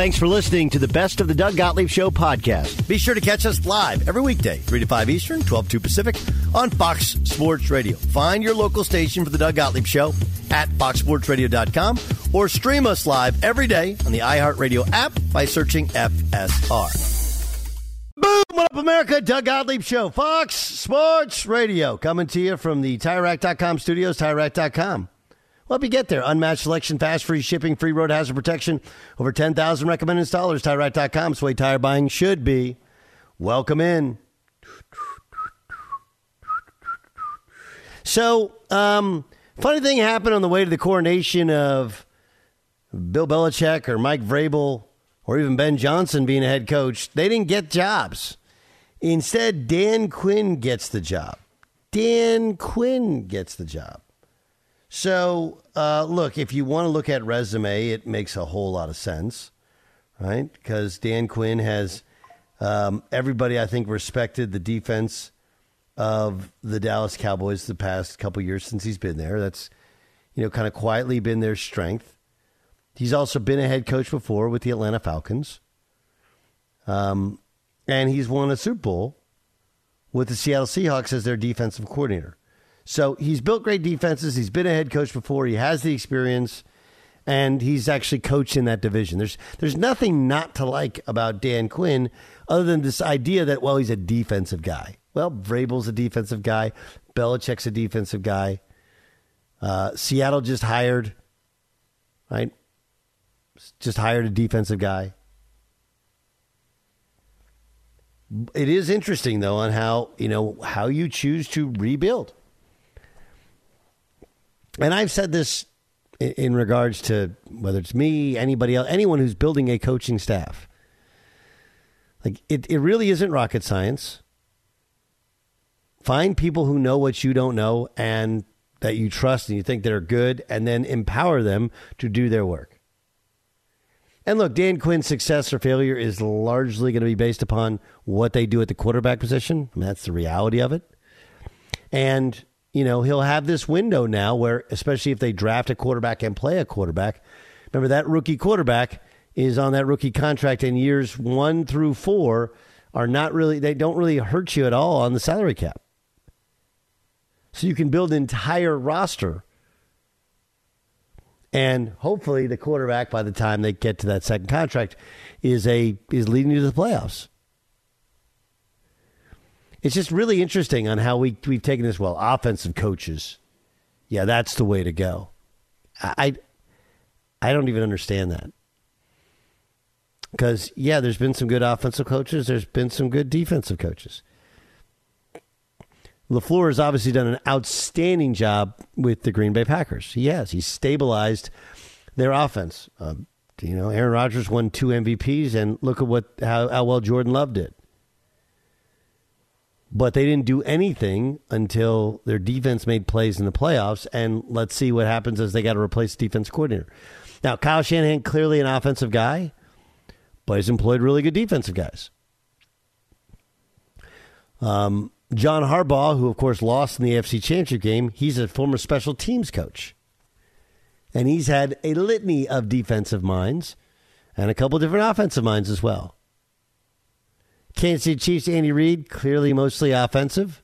Thanks for listening to the Best of the Doug Gottlieb Show podcast. Be sure to catch us live every weekday, 3 to 5 Eastern, 12 to 2 Pacific, on Fox Sports Radio. Find your local station for the Doug Gottlieb Show at foxsportsradio.com or stream us live every day on the iHeartRadio app by searching FSR. Boom! What up, America? Doug Gottlieb Show, Fox Sports Radio, coming to you from the TireRack.com studios, TireRack.com. Well, help you get there. Unmatched selection, fast, free shipping, free road hazard protection. Over 10,000 recommended installers. TireRack.com. It's way tire buying should be. Welcome in. So, um, funny thing happened on the way to the coronation of Bill Belichick or Mike Vrabel or even Ben Johnson being a head coach. They didn't get jobs. Instead, Dan Quinn gets the job. Dan Quinn gets the job. So, uh, look, if you want to look at resume, it makes a whole lot of sense, right? Because Dan Quinn has um, everybody, I think, respected the defense of the Dallas Cowboys the past couple years since he's been there. That's, you know, kind of quietly been their strength. He's also been a head coach before with the Atlanta Falcons. Um, and he's won a Super Bowl with the Seattle Seahawks as their defensive coordinator. So he's built great defenses. He's been a head coach before. He has the experience, and he's actually coached in that division. There's there's nothing not to like about Dan Quinn, other than this idea that well he's a defensive guy. Well, Vrabel's a defensive guy. Belichick's a defensive guy. Uh, Seattle just hired, right? Just hired a defensive guy. It is interesting though on how you know how you choose to rebuild and I've said this in, in regards to whether it's me, anybody else, anyone who's building a coaching staff. Like it, it really isn't rocket science. Find people who know what you don't know and that you trust and you think they're good, and then empower them to do their work. And look, Dan Quinn's success or failure is largely going to be based upon what they do at the quarterback position. I mean, that's the reality of it. And you know, he'll have this window now where, especially if they draft a quarterback and play a quarterback, remember that rookie quarterback is on that rookie contract, and years one through four are not really, they don't really hurt you at all on the salary cap. So you can build an entire roster. And hopefully the quarterback by the time they get to that second contract is a is leading you to the playoffs it's just really interesting on how we we've taken this. Well, offensive coaches, yeah, that's the way to go. I I don't even understand that because yeah, there's been some good offensive coaches. There's been some good defensive coaches. LaFleur has obviously done an outstanding job with the Green Bay Packers. He has. He's stabilized their offense. Um, you know, Aaron Rodgers won two MVPs, and look at what how, how well Jordan Love did but they didn't do anything until their defense made plays in the playoffs. And let's see what happens as they got to replace defense coordinator. Now, Kyle Shanahan clearly an offensive guy, but he's employed really good defensive guys. Um, John Harbaugh, who of course lost in the AFC Championship game, he's a former special teams coach. And he's had a litany of defensive minds and a couple different offensive minds as well. Kansas City Chiefs, Andy Reid, clearly mostly offensive,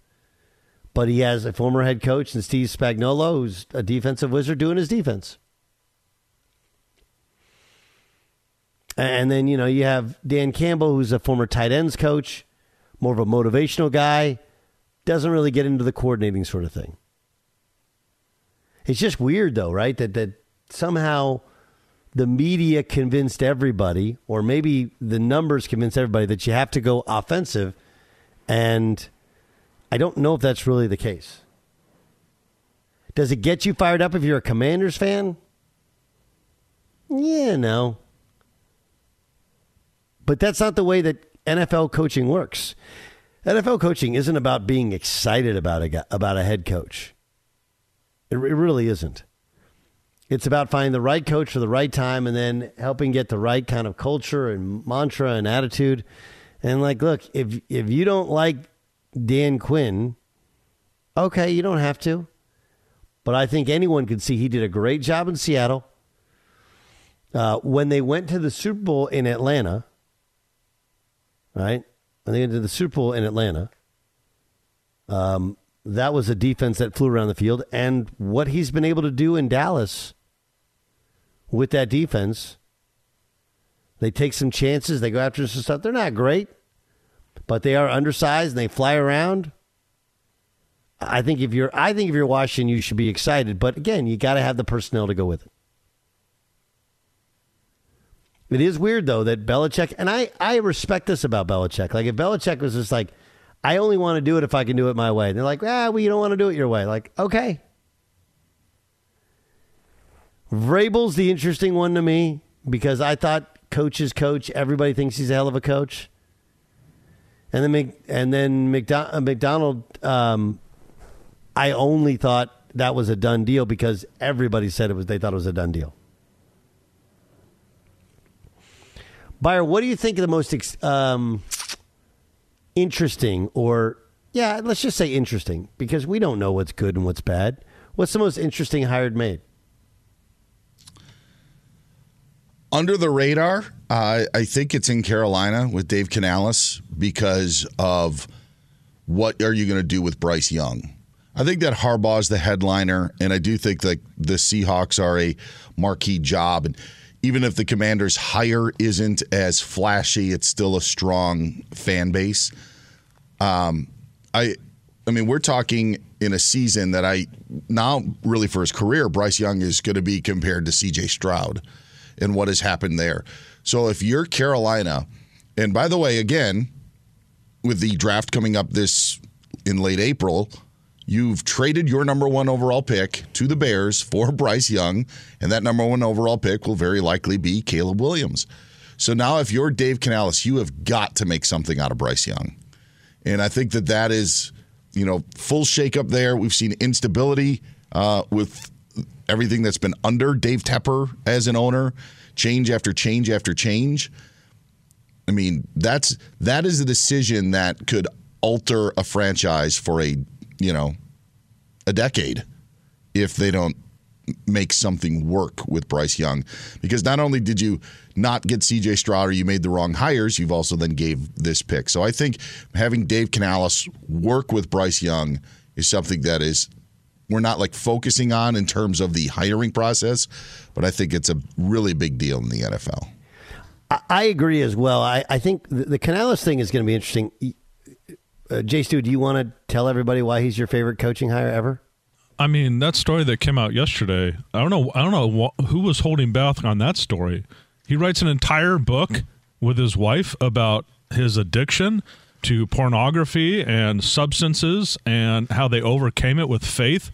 but he has a former head coach and Steve Spagnuolo, who's a defensive wizard, doing his defense. And then, you know, you have Dan Campbell, who's a former tight ends coach, more of a motivational guy, doesn't really get into the coordinating sort of thing. It's just weird, though, right? That, that somehow the media convinced everybody, or maybe the numbers convinced everybody, that you have to go offensive. And I don't know if that's really the case. Does it get you fired up if you're a Commanders fan? Yeah, no. But that's not the way that NFL coaching works. NFL coaching isn't about being excited about a about a head coach. It, it really isn't. It's about finding the right coach for the right time and then helping get the right kind of culture and mantra and attitude. And like, look, if if you don't like Dan Quinn, okay, you don't have to. But I think anyone could see he did a great job in Seattle. Uh, when they went to the Super Bowl in Atlanta, right? When they went to the Super Bowl in Atlanta, um, that was a defense that flew around the field. And what he's been able to do in Dallas with that defense, they take some chances. They go after some stuff. They're not great, but they are undersized and they fly around. I think if you're, I think if you're Washington, you should be excited. But again, you got to have the personnel to go with it. It is weird though that Belichick and I I respect this about Belichick. Like if Belichick was just like, I only want to do it if I can do it my way. And they're like, ah, well, you don't want to do it your way. Like, okay. Vrabel's the interesting one to me because I thought coaches coach. Everybody thinks he's a hell of a coach. And then and then McDo- Macdonald, um, I only thought that was a done deal because everybody said it was. They thought it was a done deal. Buyer, what do you think of the most um, interesting, or yeah, let's just say interesting, because we don't know what's good and what's bad. What's the most interesting hired made? Under the radar, uh, I think it's in Carolina with Dave Canales because of what are you going to do with Bryce Young? I think that Harbaugh is the headliner, and I do think that the Seahawks are a marquee job. And even if the Commanders' hire isn't as flashy, it's still a strong fan base. Um, I, I mean, we're talking in a season that I now really for his career, Bryce Young is going to be compared to C.J. Stroud, and what has happened there. So if you're Carolina, and by the way, again, with the draft coming up this in late April You've traded your number one overall pick to the Bears for Bryce Young, and that number one overall pick will very likely be Caleb Williams. So now, if you're Dave Canales, you have got to make something out of Bryce Young. And I think that that is, you know, full shakeup there. We've seen instability uh, with everything that's been under Dave Tepper as an owner, change after change after change. I mean, that's that is a decision that could alter a franchise for a you know, a decade if they don't make something work with Bryce Young. Because not only did you not get CJ Stroud or you made the wrong hires, you've also then gave this pick. So I think having Dave Canales work with Bryce Young is something that is we're not like focusing on in terms of the hiring process, but I think it's a really big deal in the NFL. I agree as well. I, I think the, the Canales thing is going to be interesting uh, Jay Stu, do you want to tell everybody why he's your favorite coaching hire ever? I mean, that story that came out yesterday. I don't know. I don't know who was holding back on that story. He writes an entire book with his wife about his addiction to pornography and substances and how they overcame it with faith.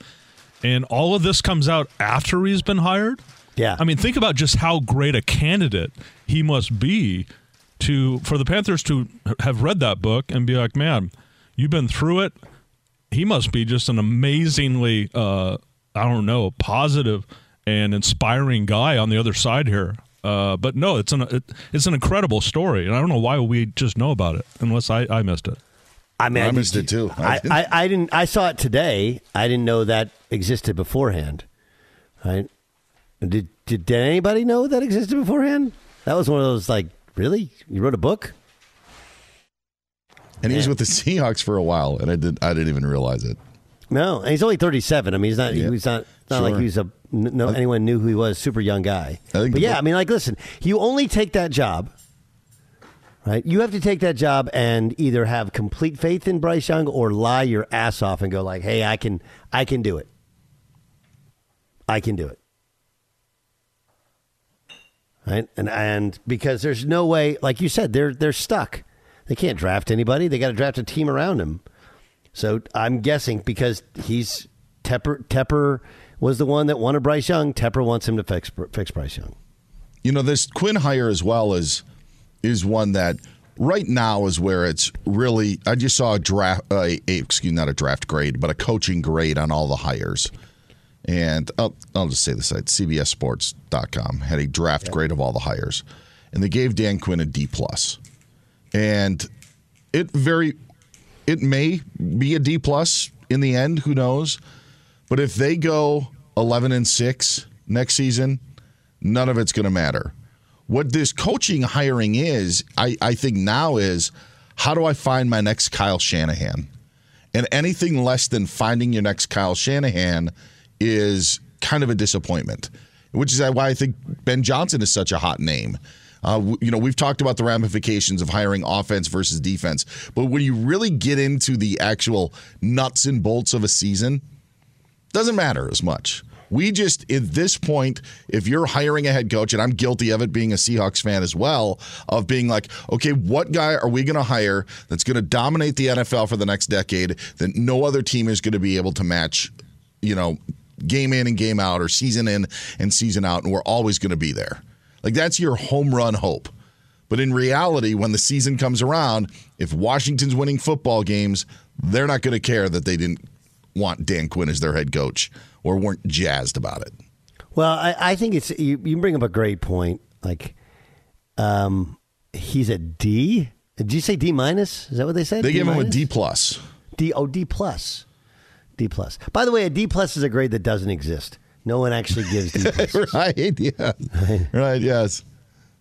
And all of this comes out after he's been hired. Yeah. I mean, think about just how great a candidate he must be to for the Panthers to have read that book and be like, man, you've been through it. He must be just an amazingly, uh, I don't know, positive and inspiring guy on the other side here. Uh, but no, it's an it, it's an incredible story, and I don't know why we just know about it unless I, I missed it. I mean, I, I missed it too. I, I, I, didn't. I saw it today. I didn't know that existed beforehand. Right. Did, did did anybody know that existed beforehand? That was one of those like, really? You wrote a book? And he was with the Seahawks for a while, and I did I didn't even realize it. No, and he's only thirty seven. I mean, he's not. Yeah. He's not. Not like Sure. he's a. No, anyone knew who he was. Super young guy. But yeah, I mean, like, listen, you only take that job, right? You have to take that job and either have complete faith in Bryce Young or lie your ass off and go like, "Hey, I can, I can do it. I can do it." Right, and and because there's no way, like you said, they're they're stuck. They can't draft anybody. They got to draft a team around him. So I'm guessing because he's Tepper. Tepper was the one that wanted Bryce Young. Tepper wants him to fix fix Bryce Young. You know, this Quinn hire as well is is one that right now is where it's really. I just saw a draft, uh, a, excuse not a draft grade, but a coaching grade on all the hires. And I'll, I'll just say the site, CBSSports.com, had a draft grade of all the hires, and they gave Dan Quinn a D plus, and it very, it may be a D plus in the end. Who knows? But if they go eleven and six next season, none of it's going to matter. What this coaching hiring is, I, I think now is how do I find my next Kyle Shanahan? And anything less than finding your next Kyle Shanahan is kind of a disappointment, which is why I think Ben Johnson is such a hot name. Uh, you know, we've talked about the ramifications of hiring offense versus defense, but when you really get into the actual nuts and bolts of a season, doesn't matter as much. We just, at this point, if you're hiring a head coach, and I'm guilty of it being a Seahawks fan as well, of being like, okay, what guy are we going to hire that's going to dominate the NFL for the next decade that no other team is going to be able to match, you know, game in and game out or season in and season out, and we're always going to be there? Like, that's your home run hope. But in reality, when the season comes around, if Washington's winning football games, they're not going to care that they didn't want Dan Quinn as their head coach or weren't jazzed about it. Well, I, I think it's you, you bring up a great point. Like, um, he's a D. Did you say D minus? Is that what they said? They gave him a minus? D plus. D oh D plus. D plus. By the way, a D plus is a grade that doesn't exist. No one actually gives D plus. right? Yeah. right. Yes.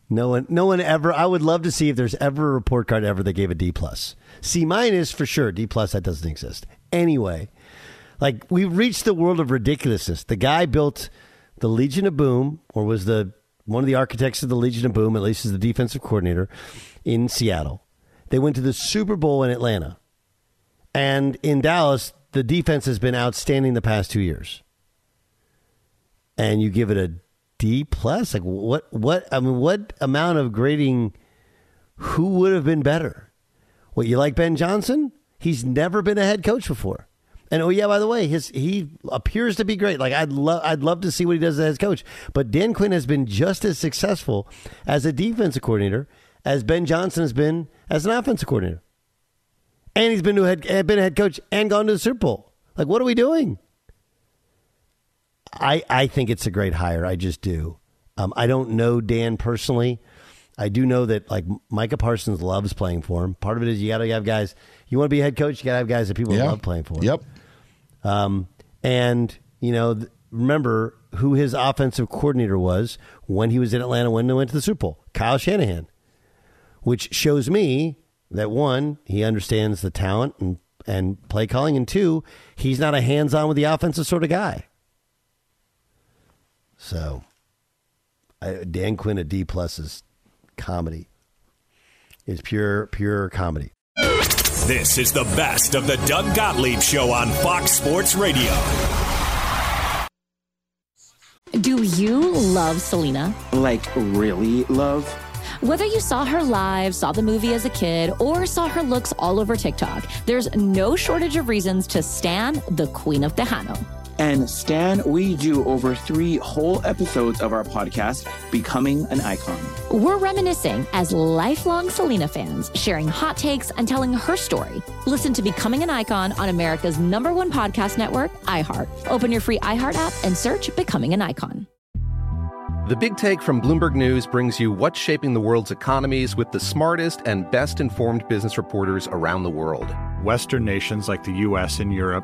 No one, no one ever. I would love to see if there's ever a report card ever that gave a D plus. C minus for sure. D plus that doesn't exist. Anyway, like we've reached the world of ridiculousness. The guy built the Legion of Boom, or was the one of the architects of the Legion of Boom, at least as the defensive coordinator in Seattle. They went to the Super Bowl in Atlanta, and in Dallas, the defense has been outstanding the past two years. And you give it a D plus? Like what? What? I mean, what amount of grading? Who would have been better? What you like Ben Johnson? He's never been a head coach before. And oh yeah, by the way, his he appears to be great. Like I'd love I'd love to see what he does as coach. But Dan Quinn has been just as successful as a defensive coordinator as Ben Johnson has been as an offensive coordinator. And he's been to a head, been a head coach and gone to the Super Bowl. Like what are we doing? I I think it's a great hire. I just do. Um, I don't know Dan personally. I do know that like Micah Parsons loves playing for him. Part of it is you got to have guys. You want to be a head coach, you got to have guys that people Yeah. love playing for. Yep. Um, and you know, th- remember who his offensive coordinator was when he was in Atlanta when they went to the Super Bowl? Kyle Shanahan, which shows me that one, he understands the talent and and play calling, and two, he's not a hands on with the offensive sort of guy. So, I, Dan Quinn a D plus is comedy. is pure pure comedy. This is the best of the Doug Gottlieb Show on Fox Sports Radio. Do you love Selena? Like, really love? Whether you saw her live, saw the movie as a kid, or saw her looks all over TikTok, there's no shortage of reasons to stan the Queen of Tejano. And Stan, we do over three whole episodes of our podcast, Becoming an Icon. We're reminiscing as lifelong Selena fans, sharing hot takes and telling her story. Listen to Becoming an Icon on America's number one podcast network, iHeart. Open your free iHeart app and search Becoming an Icon. The Big Take from Bloomberg News brings you what's shaping the world's economies with the smartest and best informed business reporters around the world. Western nations like the US and Europe.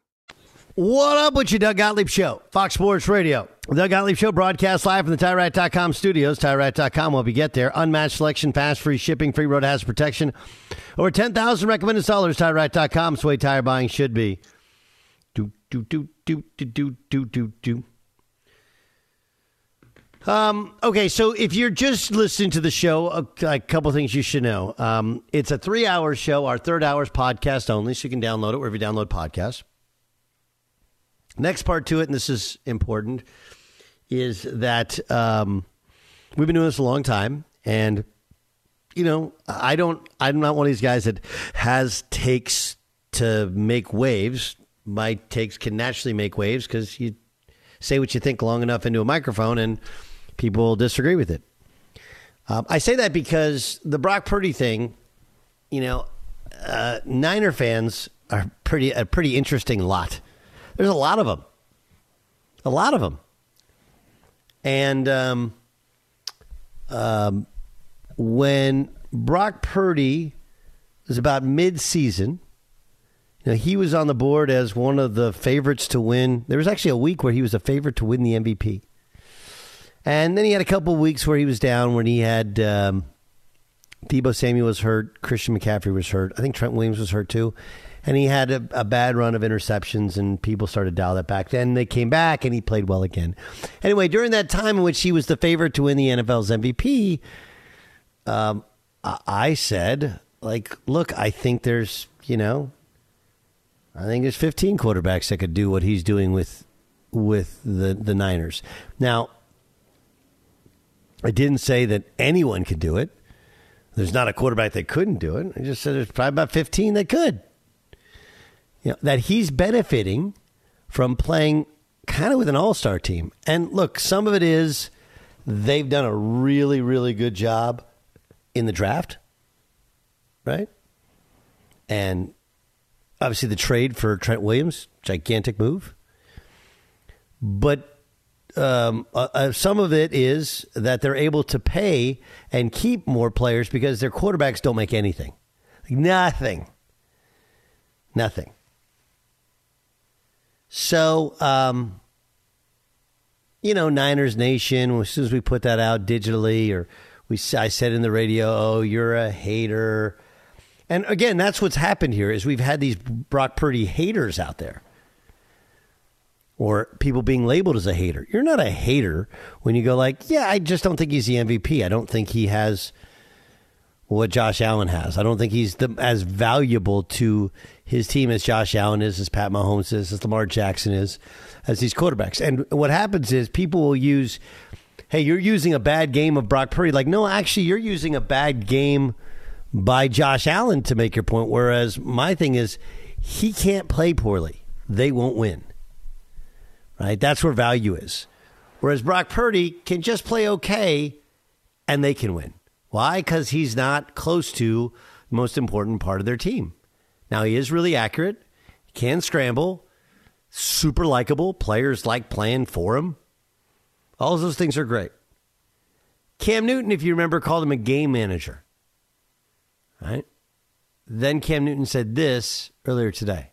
What up with you, Doug Gottlieb Show, Fox Sports Radio. The Doug Gottlieb Show broadcast live from the TireRack.com studios. TireRack.com will help you get there. Unmatched selection, fast, free shipping, free road hazard protection. Over 10,000 recommended sellers. TireRack.com. It's the way tire buying should be. Do, do, do, do, do, do, do, do, do. Um, okay, so if you're just listening to the show, a, a couple things you should know. Um, it's a three hour show. Our third hour is podcast only, so you can download it wherever you download podcasts. Next part to it, and this is important, is that um, we've been doing this a long time, and you know, I don't, I'm not one of these guys that has takes to make waves. My takes can naturally make waves because you say what you think long enough into a microphone, and people disagree with it. Um, I say that because the Brock Purdy thing, you know, uh, Niner fans are pretty a pretty interesting lot. There's a lot of them. A lot of them. And um, um, when Brock Purdy was about mid-season, you know, he was on the board as one of the favorites to win. There was actually a week where he was a favorite to win the MVP. And then he had a couple of weeks where he was down when he had um, Deebo Samuel was hurt, Christian McCaffrey was hurt. I think Trent Williams was hurt too and he had a, a, bad run of interceptions, and people started to dial that back. Then they came back, and he played well again. Anyway, during that time in which he was the favorite to win the NFL's MVP, um, I said, like, look, I think there's, you know, I think there's 15 quarterbacks that could do what he's doing with with the the Niners. Now, I didn't say that anyone could do it. There's not a quarterback that couldn't do it. I just said there's probably about 15 that could you know, that he's benefiting from playing kind of with an all star team. And look, some of it is they've done a really, really good job in the draft, right? And obviously the trade for Trent Williams, gigantic move. But um, uh, uh, some of it is that they're able to pay and keep more players because their quarterbacks don't make anything. Nothing. Nothing. So, um, you know, Niners Nation, as soon as we put that out digitally, or we, I said in the radio, oh, you're a hater. And again, that's what's happened here is we've had these Brock Purdy haters out there. Or people being labeled as a hater. You're not a hater when you go like, yeah, I just don't think he's the MVP. I don't think he has what Josh Allen has. I don't think he's the, as valuable to his team as Josh Allen is, as Pat Mahomes is, as Lamar Jackson is, as these quarterbacks. And what happens is people will use, hey, you're using a bad game of Brock Purdy. Like, no, actually, you're using a bad game by Josh Allen to make your point. Whereas my thing is, he can't play poorly. they won't win. Right? That's where value is. Whereas Brock Purdy can just play okay and they can win. Why? Because he's not close to the most important part of their team. Now, he is really accurate, can scramble, super likable. Players like playing for him. All those things are great. Cam Newton, if you remember, called him a game manager. Right? Then Cam Newton said this earlier today.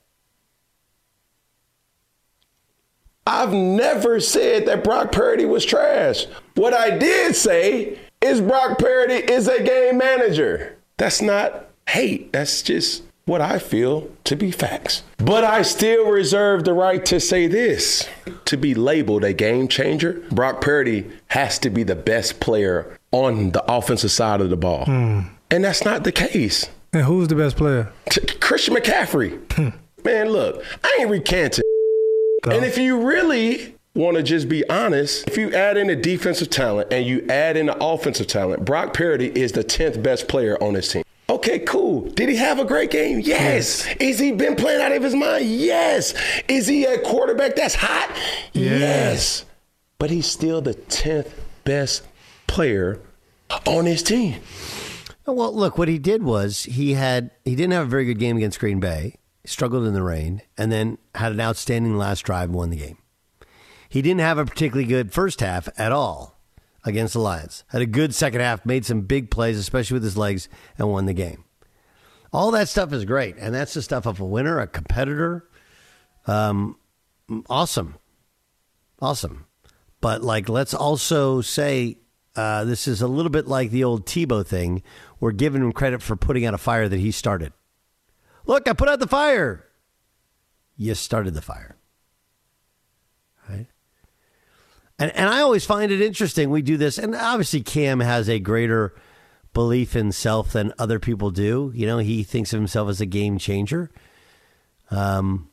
I've never said that Brock Purdy was trash. What I did say is Brock Purdy is a game manager. That's not hate. That's just what I feel to be facts. But I still reserve the right to say this. To be labeled a game changer, Brock Purdy has to be the best player on the offensive side of the ball. Hmm. And that's not the case. And who's the best player? T- Christian McCaffrey. Hmm. Man, look, I ain't recanting. And if you really want to just be honest, if you add in the defensive talent and you add in the offensive talent, Brock Purdy is the 10th best player on this team. Okay, cool. Did he have a great game? Yes. Is he been playing out of his mind? Yes. Is he a quarterback that's hot? Yes. But he's still the 10th best player on his team. Well, look, what he did was he had he didn't have a very good game against Green Bay, struggled in the rain, and then had an outstanding last drive and won the game. He didn't have a particularly good first half at all against the Lions. Had a good second half, made some big plays, especially with his legs, and won the game. All that stuff is great, and that's the stuff of a winner, a competitor. Um, awesome, awesome. But like, let's also say uh, this is a little bit like the old Tebow thing. We're giving him credit for putting out a fire that he started. Look, I put out the fire. You started the fire. Right? And and I always find it interesting. We do this, and obviously Cam has a greater belief in self than other people do. You know, he thinks of himself as a game changer. Um,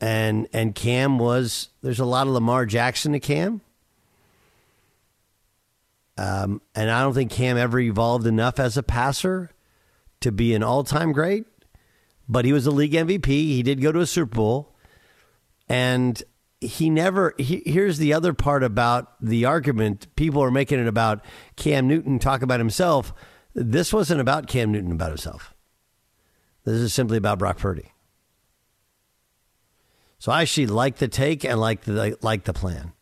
and and Cam was there's a lot of Lamar Jackson to Cam. Um, and I don't think Cam ever evolved enough as a passer to be an all time great, but he was a league MVP. He did go to a Super Bowl. And he never, he, here's the other part about the argument. People are making it about Cam Newton talk about himself. This wasn't about Cam Newton about himself. This is simply about Brock Purdy. So I actually like the take and like the like the plan.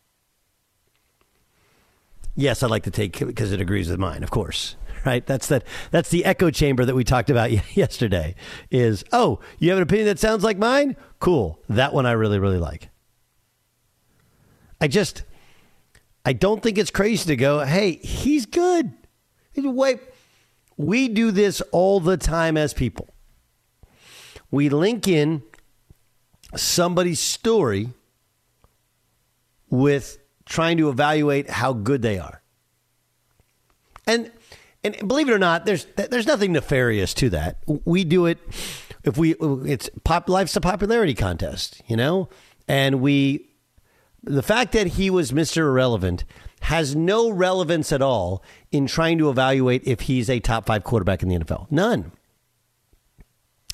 Yes, I like the take because it agrees with mine, of course. Right? That's that. That's the echo chamber that we talked about yesterday. Is oh, you have an opinion that sounds like mine? Cool. That one I really really like. I just, I don't think it's crazy to go. Hey, he's good. We do this all the time as people. We link in somebody's story with trying to evaluate how good they are. And and believe it or not, there's there's nothing nefarious to that. We do it if we it's pop life's a popularity contest, you know? And we the fact that he was Mr. Irrelevant has no relevance at all in trying to evaluate if he's a top 5 quarterback in the NFL. None.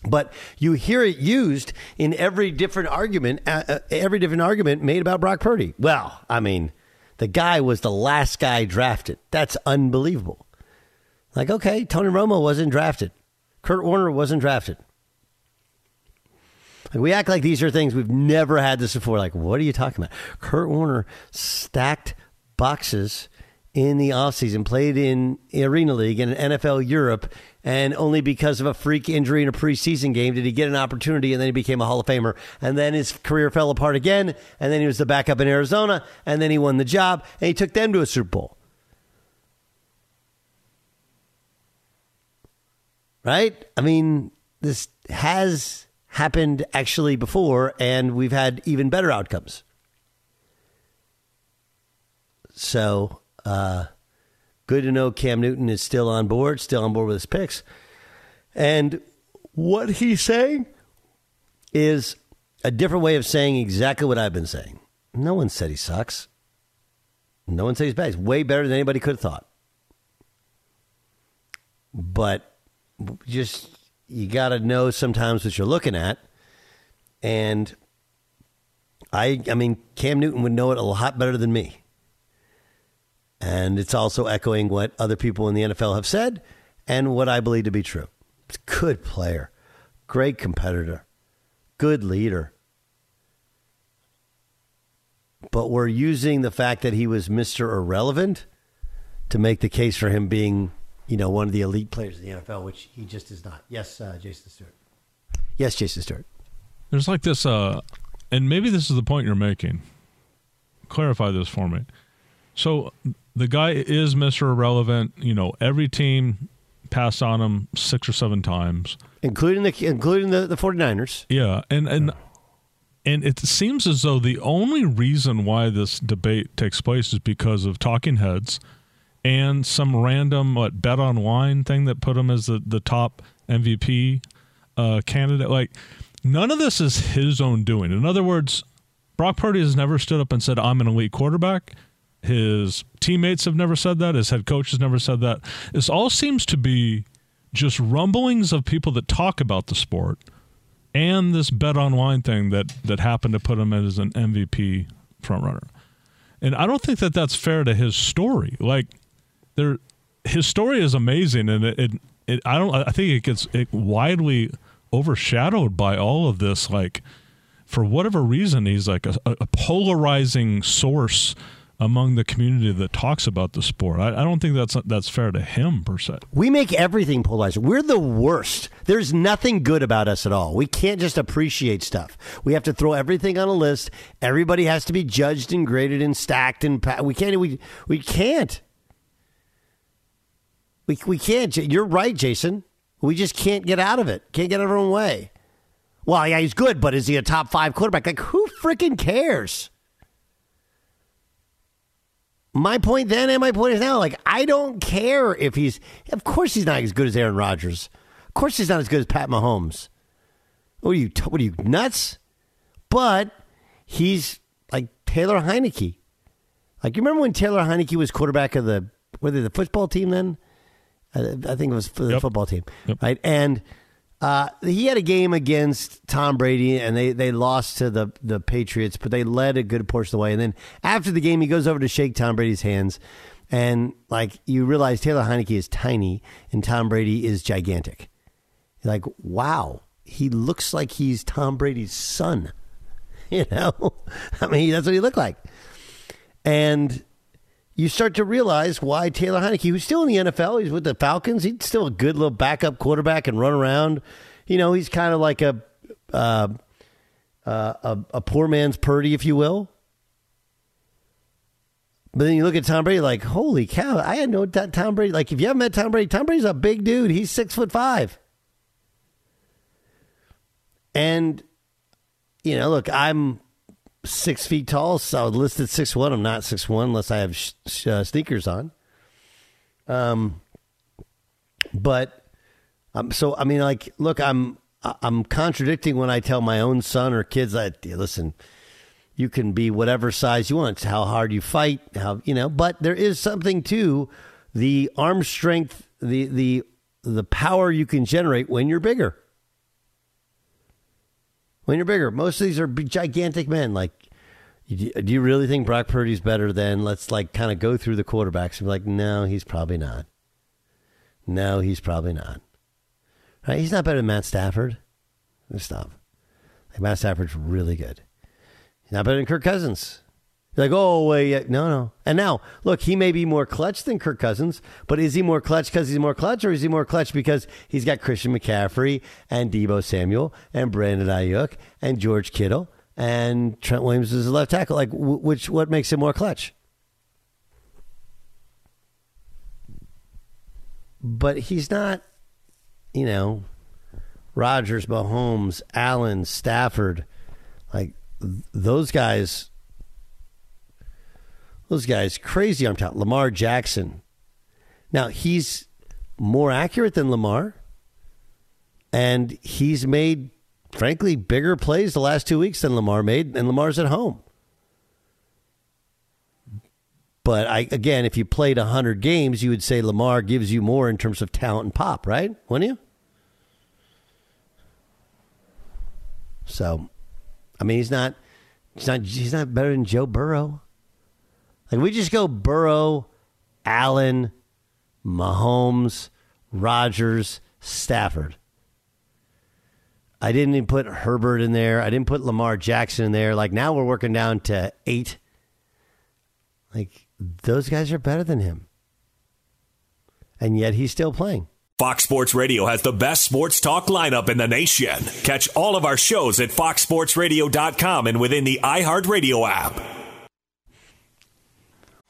But you hear it used in every different argument, uh, uh, every different argument made about Brock Purdy. Well, I mean, the guy was the last guy drafted. That's unbelievable. Like, okay, Tony Romo wasn't drafted. Kurt Warner wasn't drafted. We act like these are things we've never had this before. Like, what are you talking about? Kurt Warner stacked boxes in the offseason, played in Arena League and NFL Europe, and only because of a freak injury in a preseason game did he get an opportunity, and then he became a Hall of Famer. And then his career fell apart again, and then he was the backup in Arizona, and then he won the job, and he took them to a Super Bowl. Right? I mean, this has happened actually before, and we've had even better outcomes. So, uh, good to know Cam Newton is still on board, still on board with his picks. And what he's saying is a different way of saying exactly what I've been saying. No one said he sucks. No one said he's bad. He's way better than anybody could have thought. But just you got to know sometimes what you're looking at. And I, I mean, Cam Newton would know it a lot better than me. And it's also echoing what other people in the NFL have said and what I believe to be true. Good player, great competitor, good leader. But we're using the fact that he was Mr. Irrelevant to make the case for him being, you know, one of the elite players in the NFL, which he just is not. Yes, uh, Jason Stewart. Yes, Jason Stewart. There's like this, uh, and maybe this is the point you're making. Clarify this for me. So the guy is Mr. Irrelevant. You know, every team passed on him six or seven times, including the including the, the 49ers. Yeah, and and and it seems as though the only reason why this debate takes place is because of talking heads and some random what BetOnline thing that put him as the, the top MVP uh, candidate. Like none of this is his own doing. In other words, Brock Purdy has never stood up and said, I'm an elite quarterback. His teammates have never said that. His head coach has never said that. This all seems to be just rumblings of people that talk about the sport and this BetOnline thing that, that happened to put him as an MVP frontrunner. And I don't think that that's fair to his story. Like, there, his story is amazing, and it, it, it I don't, I think it gets it widely overshadowed by all of this. Like, for whatever reason, he's like a, a polarizing source among the community that talks about the sport. I, I, don't think that's that's fair to him per se. We make everything polarized. We're the worst. There's nothing good about us at all. We can't just appreciate stuff. We have to throw everything on a list. Everybody has to be judged and graded and stacked and pa- we can't. We we can't. We we can't. You're right, Jason. We just can't get out of it. Can't get out of our own way. Well, yeah, he's good, but is he a top five quarterback? Like, who freaking cares? my point then and my point is now. Like, I don't care if he's. Of course, he's not as good as Aaron Rodgers. Of course, he's not as good as Pat Mahomes. What are you? What are you nuts? But he's like Taylor Heinicke. Like, you remember when Taylor Heinicke was quarterback of the whether the football team then? I, I think it was for the Yep. football team, Yep. right? And uh, he had a game against Tom Brady, and they, they lost to the, the Patriots, but they led a good portion of the way. And then after the game, he goes over to shake Tom Brady's hands, and like you realize Taylor Heinicke is tiny, and Tom Brady is gigantic. You're like, wow, he looks like he's Tom Brady's son. You know, I mean, that's what he looked like. And you start to realize why Taylor Heinicke, who's still in the NFL, he's with the Falcons. He's still a good little backup quarterback and run around. You know, he's kind of like a uh, uh, a, a poor man's Purdy, if you will. But then you look at Tom Brady, like, holy cow! I had no doubt Tom Brady. Like, if you haven't met Tom Brady, Tom Brady's a big dude. He's six foot five. And you know, look, I'm six feet tall, so I was listed six one. I'm not six one unless I have sh- sh- uh, sneakers on. Um, but um, so I mean, like, look, I'm I- I'm contradicting when I tell my own son or kids that listen, you can be whatever size you want. It's how hard you fight, how you know. But there is something to the arm strength, the the the power you can generate when you're bigger when you're bigger. Most of these are gigantic men. Like, do you really think Brock Purdy's better than? Let's like kind of go through the quarterbacks and be like, no, he's probably not. No, he's probably not. Right? He's not better than Matt Stafford. Stop. Like Matt Stafford's really good. He's not better than Kirk Cousins. Like, oh, wait, yeah. no, no. And now, look, he may be more clutch than Kirk Cousins, but is he more clutch because he's more clutch, or is he more clutch because he's got Christian McCaffrey and Deebo Samuel and Brandon Aiyuk and George Kittle and Trent Williams is a left tackle? Like, which what makes him more clutch? But he's not, you know, Rodgers, Mahomes, Allen, Stafford, like th- those guys those guys crazy arm talent. Lamar Jackson. Now he's more accurate than Lamar, and he's made, frankly, bigger plays the last two weeks than Lamar made, and Lamar's at home. But I again, if you played hundred games, you would say Lamar gives you more in terms of talent and pop, right? Wouldn't you? So, I mean, he's not He's not. He's not better than Joe Burrow. Like we just go Burrow, Allen, Mahomes, Rodgers, Stafford. I didn't even put Herbert in there. I didn't put Lamar Jackson in there. Like now we're working down to eight. Like those guys are better than him. And yet he's still playing. Fox Sports Radio has the best sports talk lineup in the nation. Catch all of our shows at foxsportsradio.com and within the iHeartRadio app.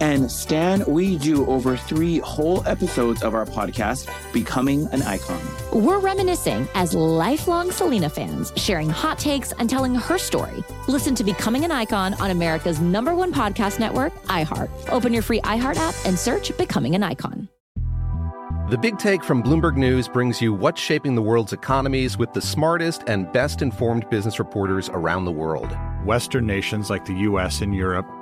And Stan, we do over three whole episodes of our podcast, Becoming an Icon. We're reminiscing as lifelong Selena fans, sharing hot takes and telling her story. Listen to Becoming an Icon on America's number one podcast network, iHeart. Open your free iHeart app and search Becoming an Icon. The Big Take from Bloomberg News brings you what's shaping the world's economies with the smartest and best informed business reporters around the world. Western nations like the US and Europe.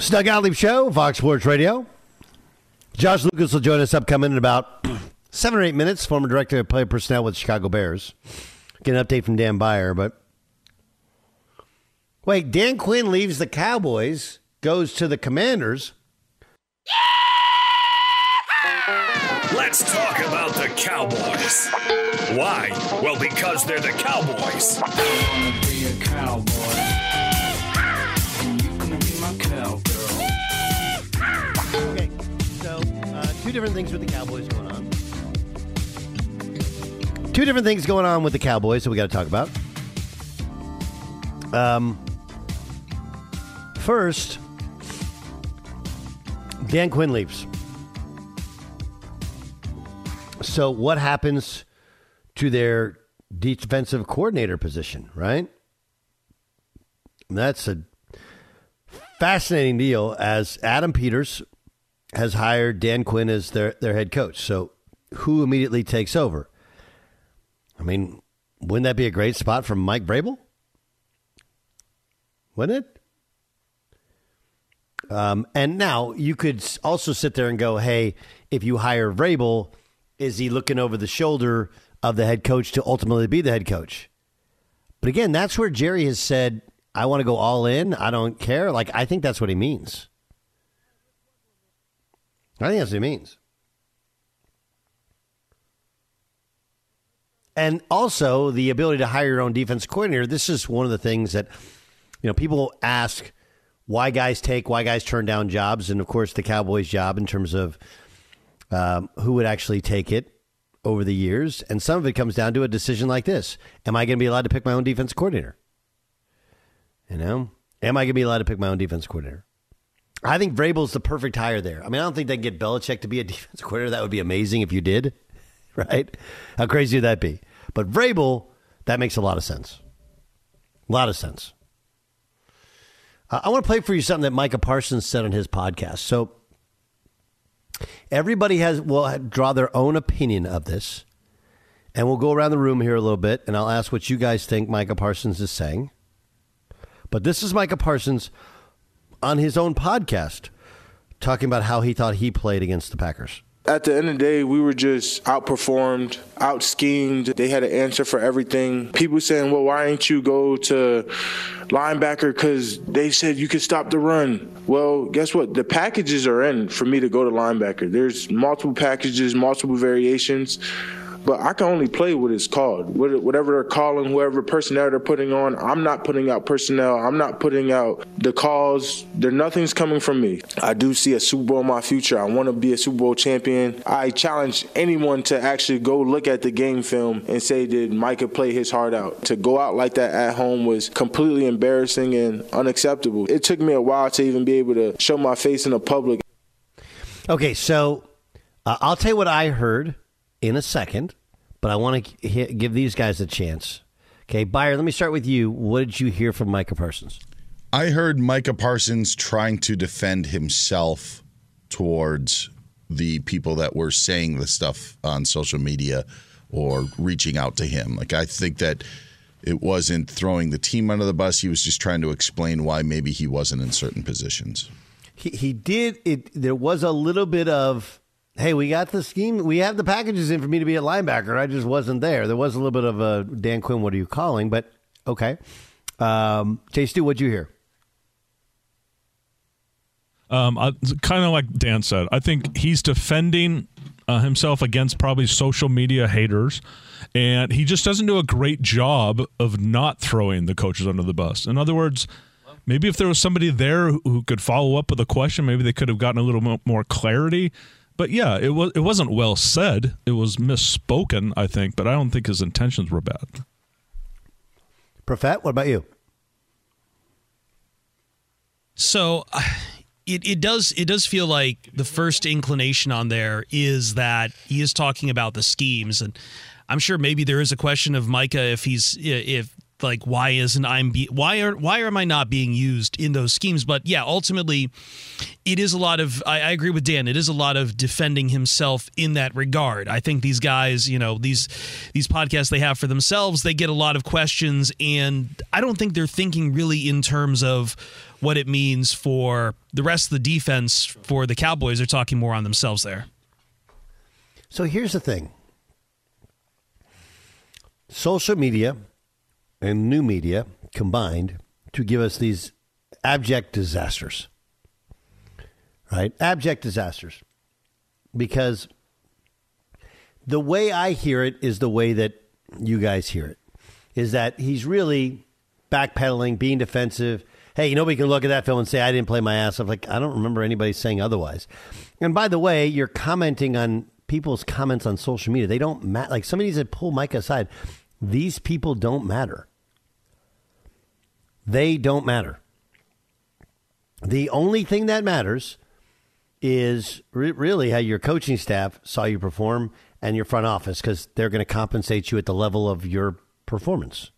Snug Gottlieb Show, Fox Sports Radio. Josh Lucas will join us upcoming in about seven or eight minutes. Former director of player personnel with Chicago Bears. Get an update from Dan Beyer, but wait, Dan Quinn leaves the Cowboys, goes to the Commanders. Let's talk about the Cowboys. Why? Well, because they're the Cowboys. Two different things with the Cowboys going on. Two different things going on with the Cowboys that we got to talk about. Um, first, Dan Quinn leaves. So, what happens to their defensive coordinator position, right? That's a fascinating deal as Adam Peters has hired Dan Quinn as their, their head coach. So, who immediately takes over? I mean, wouldn't that be a great spot for Mike Vrabel? Wouldn't it? Um, and now you could also sit there and go, hey, if you hire Vrabel, is he looking over the shoulder of the head coach to ultimately be the head coach? But again, that's where Jerry has said, I want to go all in. I don't care. Like, I think that's what he means. I think that's what he means. And also the ability to hire your own defense coordinator. This is one of the things that, you know, people ask why guys take, why guys turn down jobs. And of course, the Cowboys' job in terms of um, who would actually take it. over the years, and some of it comes down to a decision like this: Am I going to be allowed to pick my own defense coordinator? You know, am I going to be allowed to pick my own defense coordinator? I think Vrabel's the perfect hire there. I mean, I don't think they can get Belichick to be a defense coordinator. That would be amazing if you did, right? How crazy would that be? But Vrabel, that makes a lot of sense. A lot of sense. Uh, I want to play for you something that Micah Parsons said on his podcast. So everybody has will draw their own opinion of this, and we'll go around the room here a little bit, and I'll ask what you guys think Micah Parsons is saying. But this is Micah Parsons on his own podcast talking about how he thought he played against the Packers. At the end of the day, we were just outperformed, out schemed. They had an answer for everything. People saying, well, why ain't you go to linebacker? Because they said you could stop the run. Well, guess what? The packages are in for me to go to linebacker. There's multiple packages, multiple variations but I can only play what it's called. Whatever they're calling, whoever personnel they're putting on, I'm not putting out personnel. I'm not putting out the calls. There, nothing's coming from me. I do see a Super Bowl in my future. I want to be a Super Bowl champion. I challenge anyone to actually go look at the game film and say, did Micah play his heart out? To go out like that at home was completely embarrassing and unacceptable. It took me a while to even be able to show my face in the public. Okay, so uh, I'll tell you what I heard in a second, but I want to give these guys a chance. Okay, Beyer, let me start with you. What did you hear from Micah Parsons? I heard Micah Parsons trying to defend himself towards the people that were saying the stuff on social media or reaching out to him. Like, I think that it wasn't throwing the team under the bus. He was just trying to explain why maybe he wasn't in certain positions. He, he did it. There was a little bit of hey, we got the scheme. We have the packages in for me to be a linebacker. I just wasn't there. There was a little bit of a Dan Quinn, what are you calling? But okay. Um, Jay Stu, what'd you hear? Um, kind of like Dan said, I think he's defending uh, himself against probably social media haters, and he just doesn't do a great job of not throwing the coaches under the bus. In other words, maybe if there was somebody there who could follow up with a question, maybe they could have gotten a little more clarity. But yeah, it was it wasn't well said. It was misspoken, I think, but I don't think his intentions were bad. Profet, what about you? So it, it does it does feel like the first inclination on there is that he is talking about the schemes and I'm sure maybe there is a question of Micah if he's if like why isn't I'm be, why are why am I not being used in those schemes? But yeah, ultimately, it is a lot of I, I, agree with Dan. It is a lot of defending himself in that regard. I think these guys, you know, these these podcasts they have for themselves, they get a lot of questions, and I don't think they're thinking really in terms of what it means for the rest of the defense for the Cowboys. They're talking more on themselves there. So here's the thing. Social media and new media combined to give us these abject disasters. Right? Abject disasters. Because the way I hear it is the way that you guys hear it. Is that he's really backpedaling, being defensive. Hey, nobody can look at that film and say I didn't play my ass off. Like I don't remember anybody saying otherwise. And by the way, you're commenting on people's comments on social media. They don't matter. Like somebody said, pull Mike aside. These people don't matter. They don't matter. The only thing that matters is re- really how your coaching staff saw you perform and your front office because they're going to compensate you at the level of your performance.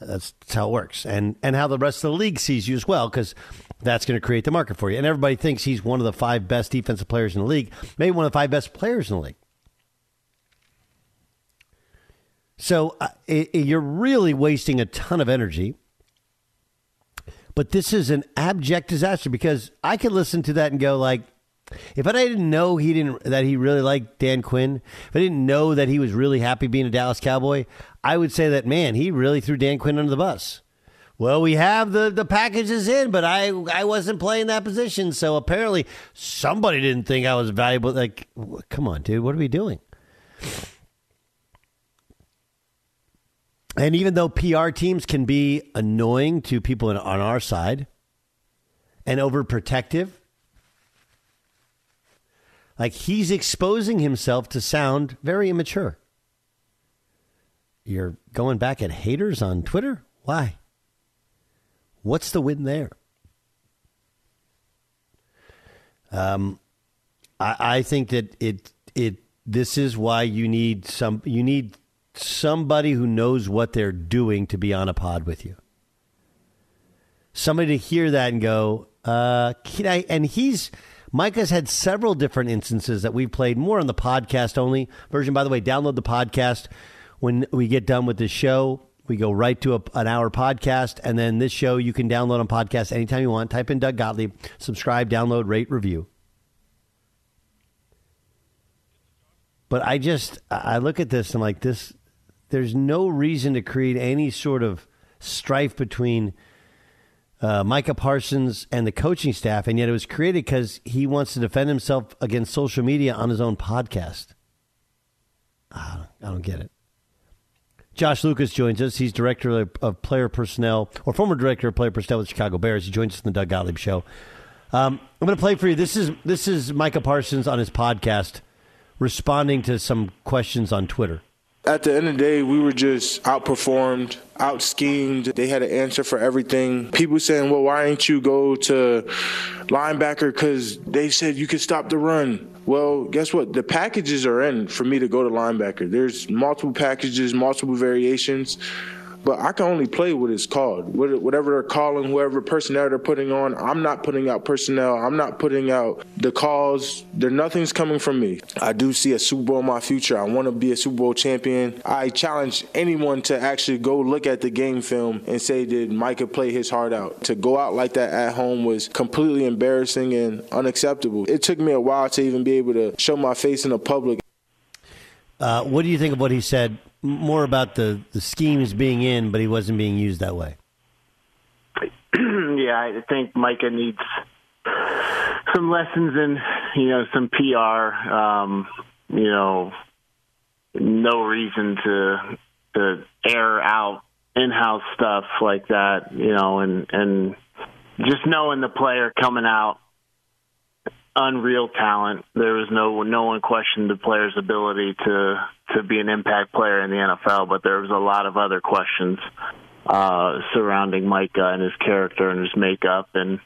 That's, that's how it works, and and how the rest of the league sees you as well, because that's going to create the market for you. And everybody thinks he's one of the five best defensive players in the league, maybe one of the five best players in the league. So uh, it, it, you're really wasting a ton of energy but this is an abject disaster because I could listen to that and go like, if I didn't know he didn't that he really liked Dan Quinn, if I didn't know that he was really happy being a Dallas Cowboy, I would say that man, he really threw Dan Quinn under the bus. Well, we have the the packages in, but I I wasn't playing that position, so apparently somebody didn't think I was valuable. Like, come on, dude, what are we doing? And even though PR teams can be annoying to people on our side and overprotective, Like he's exposing himself to sound very immature. You're going back at haters on Twitter? Why? What's the win there? Um, I, I think that it it this is why you need some you need somebody who knows what they're doing to be on a pod with you. Somebody to hear that and go, uh, can I? And he's Micah's had several different instances that we've played more on the podcast only version. By the way, download the podcast when we get done with this show. We go right to a, an hour podcast, and then this show you can download on podcast anytime you want. Type in Doug Gottlieb, subscribe, download, rate, review. But I just I look at this and like this. There's no reason to create any sort of strife between uh, Micah Parsons and the coaching staff, and yet it was created because he wants to defend himself against social media on his own podcast. I don't, I don't get it. Josh Lucas joins us. He's director of, of, player personnel, or former director of player personnel with Chicago Bears. He joins us in the Doug Gottlieb Show. Um, I'm going to play for you. This is this is Micah Parsons on his podcast, responding to some questions on Twitter. At the end of the day, we were just outperformed, out schemed. They had an answer for everything. People saying, well, why ain't you go to linebacker? Because they said you could stop the run. Well, guess what? The packages are in for me to go to linebacker. There's multiple packages, multiple variations but I can only play what it's called. Whatever they're calling, whoever personnel they're putting on, I'm not putting out personnel. I'm not putting out the calls. There, nothing's coming from me. I do see a Super Bowl in my future. I want to be a Super Bowl champion. I challenge anyone to actually go look at the game film and say, did Micah play his heart out? To go out like that at home was completely embarrassing and unacceptable. It took me a while to even be able to show my face in the public. Uh, what do you think of what he said more about the, the schemes being in, but he wasn't being used that way. yeah, I think Micah needs some lessons in, you know, some PR. Um, you know, no reason to to air out in-house stuff like that. You know, and and just knowing the player coming out unreal talent. There was no no one questioned the player's ability to to be an impact player in the NFL, but there was a lot of other questions uh, surrounding Micah and his character and his makeup and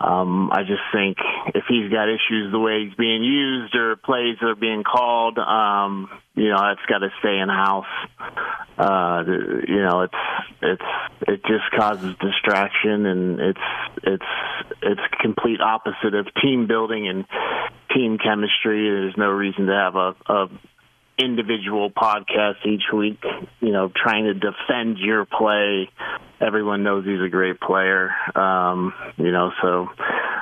um, I just think if he's got issues the way he's being used or plays that are being called, um, you know, that's got to stay in house. Uh, you know, it's it's it just causes distraction and it's it's it's complete opposite of team building and team chemistry. There's no reason to have a, a individual podcast each week, you know, trying to defend your play. Everyone knows he's a great player. Um, you know, so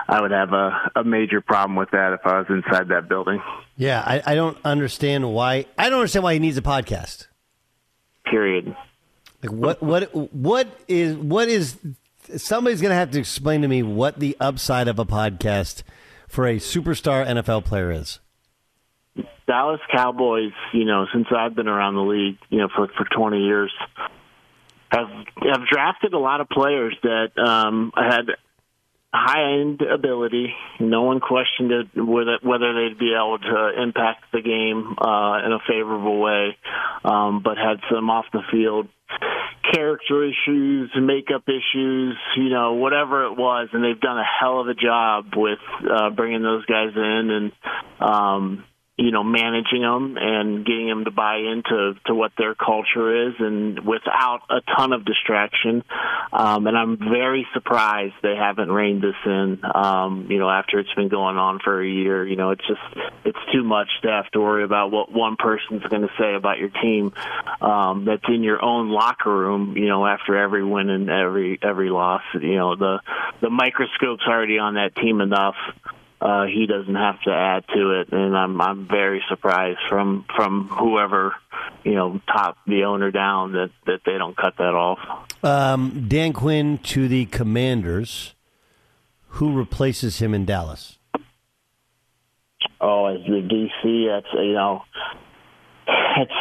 I would have a, a major problem with that if I was inside that building. Yeah, I, I don't understand why I don't understand why he needs a podcast. Period. Like what what what is what is somebody's gonna have to explain to me what the upside of a podcast for a superstar NFL player is. Dallas Cowboys, you know, since I've been around the league, you know, for for 20 years, have have drafted a lot of players that um, had high end ability. No one questioned it, whether whether they'd be able to impact the game uh, in a favorable way, um, but had some off the field character issues, makeup issues, you know, whatever it was, and they've done a hell of a job with uh, bringing those guys in and. Um, you know, managing them and getting them to buy into to what their culture is, and without a ton of distraction. Um, and I'm very surprised they haven't reined this in. Um, you know, after it's been going on for a year, you know, it's just it's too much to have to worry about what one person's going to say about your team. Um, that's in your own locker room. You know, after every win and every every loss. You know, the the microscope's already on that team enough uh, he doesn't have to add to it, and I'm I'm very surprised from from whoever you know top the owner down that that they don't cut that off. Um, Dan Quinn to the Commanders. Who replaces him in Dallas? Oh, as the DC, that's you know, it's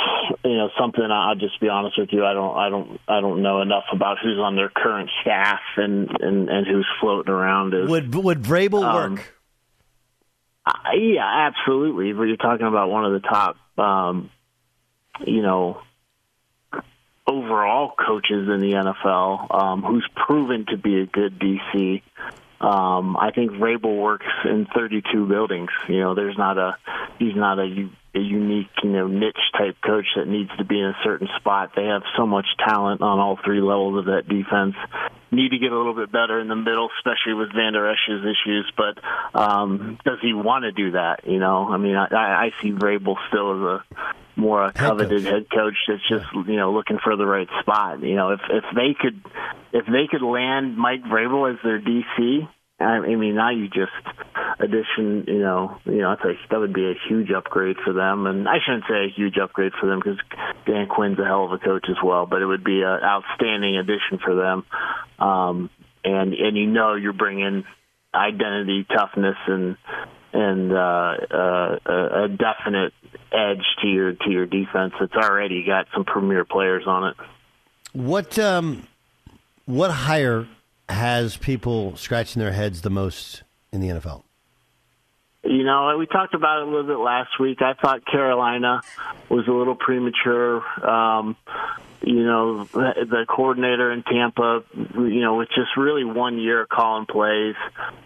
you know something. I'll just be honest with you. I don't I don't I don't know enough about who's on their current staff and and, and who's floating around. As, would would Vrabel um, work? Uh, yeah, absolutely. But you're talking about one of the top, um, you know, overall coaches in the NFL, um, who's proven to be a good DC. Um, I think Vrabel works in 32 buildings. You know, there's not a he's not a, a unique you know niche type coach that needs to be in a certain spot. They have so much talent on all three levels of that defense. Need to get a little bit better in the middle, especially with Vander Esch's issues. But um, does he want to do that? You know, I mean, I, I see Vrabel still as a more a coveted head coach that's just you know looking for the right spot. You know, if if they could if they could land Mike Vrabel as their DC, I mean now you just addition. You know, you know, think that would be a huge upgrade for them. And I shouldn't say a huge upgrade for them because Dan Quinn's a hell of a coach as well. But it would be an outstanding addition for them. Um, and and you know you're bringing identity, toughness, and and uh, uh, a definite edge to your to your defense that's already got some premier players on it. What um, what hire has people scratching their heads the most in the NFL? You know, we talked about it a little bit last week. I thought Carolina was a little premature. Um, you know, the coordinator in Tampa, you know, with just really one year calling plays.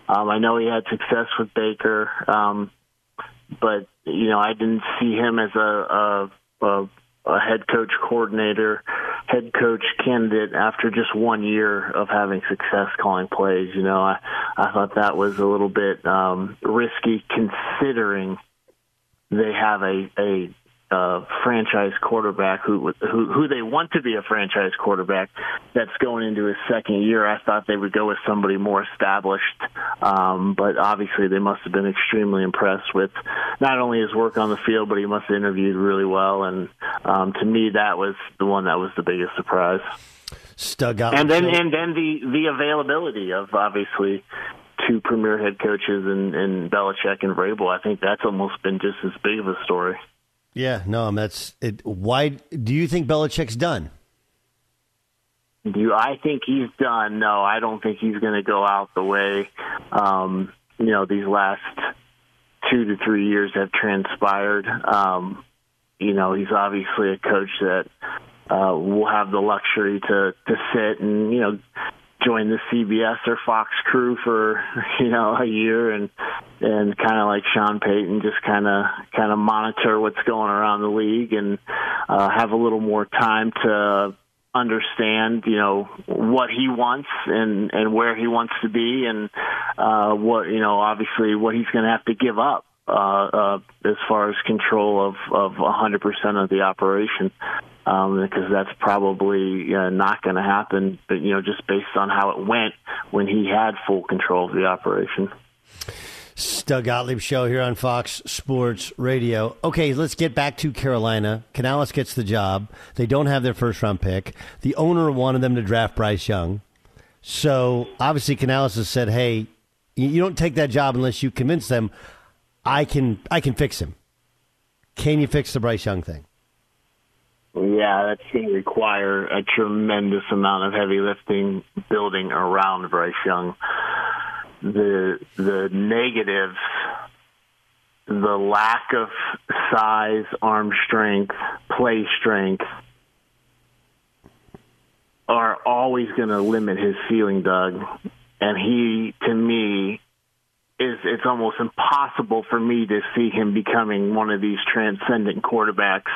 Um, I know he had success with Baker, um, but you know, I didn't see him as a, a, a, a head coach coordinator, head coach candidate after just one year of having success calling plays. You know, I I thought that was a little bit um, risky considering they have a a uh, franchise quarterback who, who who they want to be a franchise quarterback that's going into his second year. I thought they would go with somebody more established, um, but obviously they must have been extremely impressed with not only his work on the field, but he must have interviewed really well. And um, to me, that was the one that was the biggest surprise. Stug out, and then and then the the availability of obviously two premier head coaches in, in Belichick and Vrabel. I think that's almost been just as big of a story. Yeah, no, that's it. Why do you think Belichick's done? Do I think he's done? No, I don't think he's going to go out the way. Um, you know, these last two to three years have transpired. Um, you know, he's obviously a coach that uh, will have the luxury to to sit and you know join the CBS or Fox crew for you know a year and and kind of like Sean Payton just kind of kind of monitor what's going around the league and uh, have a little more time to understand you know what he wants and and where he wants to be and uh what you know obviously what he's going to have to give up uh, uh, as far as control of of 100% of the operation, um, because that's probably uh, not going to happen. But you know, just based on how it went when he had full control of the operation. Doug Gottlieb show here on Fox Sports Radio. Okay, let's get back to Carolina. Canales gets the job. They don't have their first round pick. The owner wanted them to draft Bryce Young. So obviously Canales has said, "Hey, you don't take that job unless you convince them I can I can fix him. Can you fix the Bryce Young thing? Yeah, that's going to require a tremendous amount of heavy lifting building around Bryce Young. The the negatives, the lack of size, arm strength, play strength, are always going to limit his ceiling, Doug. And he, to me, is it's almost impossible for me to see him becoming one of these transcendent quarterbacks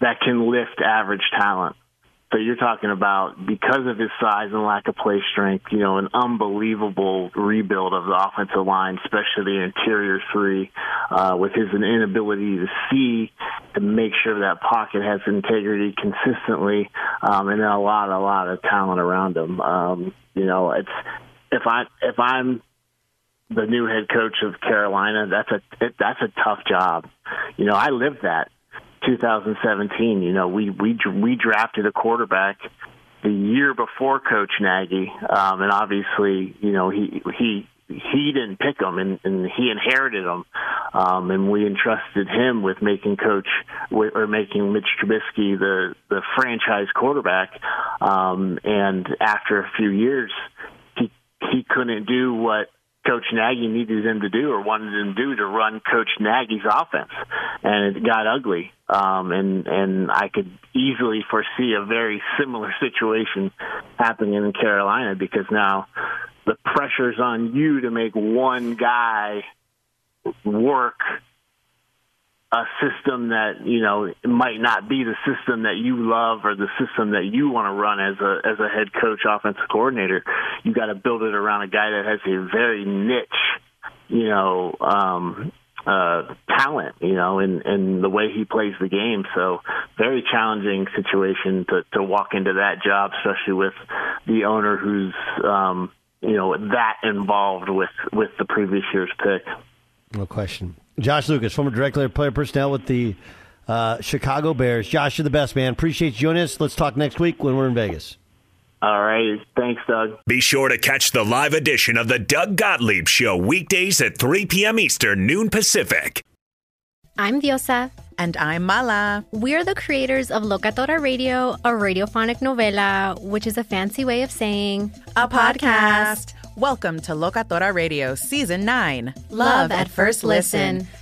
that can lift average talent. So you're talking about because of his size and lack of play strength, you know, an unbelievable rebuild of the offensive line, especially the interior three, uh, with his inability to see to make sure that pocket has integrity consistently, um, and then a lot, a lot of talent around him. Um, you know, it's if I if I'm the new head coach of Carolina, that's a it, that's a tough job. You know, I lived that 2017. You know, we we we drafted a quarterback the year before Coach Nagy, um, and obviously, you know, he he he didn't pick him, and, and he inherited him, um, and we entrusted him with making Coach or making Mitch Trubisky the the franchise quarterback. Um, and after a few years, he he couldn't do what Coach Nagy needed him to do or wanted him to do to run Coach Nagy's offense, and it got ugly. Um, and and I could easily foresee a very similar situation happening in Carolina because now the pressure's on you to make one guy work a system that you know might not be the system that you love or the system that you want to run as a as a head coach offensive coordinator. You got to build it around a guy that has a very niche you know um uh talent you know in in the way he plays the game so very challenging situation to to walk into that job especially with the owner who's um you know that involved with with the previous year's pick No question. Josh Lucas, former director of player personnel with the uh, Chicago Bears. Josh, you're the best, man. Appreciate you joining us. Let's talk next week when we're in Vegas. All right. Thanks, Doug. Be sure to catch the live edition of the Doug Gottlieb Show weekdays at 3 p.m. Eastern, noon Pacific. I'm Diosa. And I'm Mala. We're the creators of Locatora Radio, a radiophonic novela, which is a fancy way of saying A podcast. Welcome to Locatora Radio Season 9 Love at First Listen.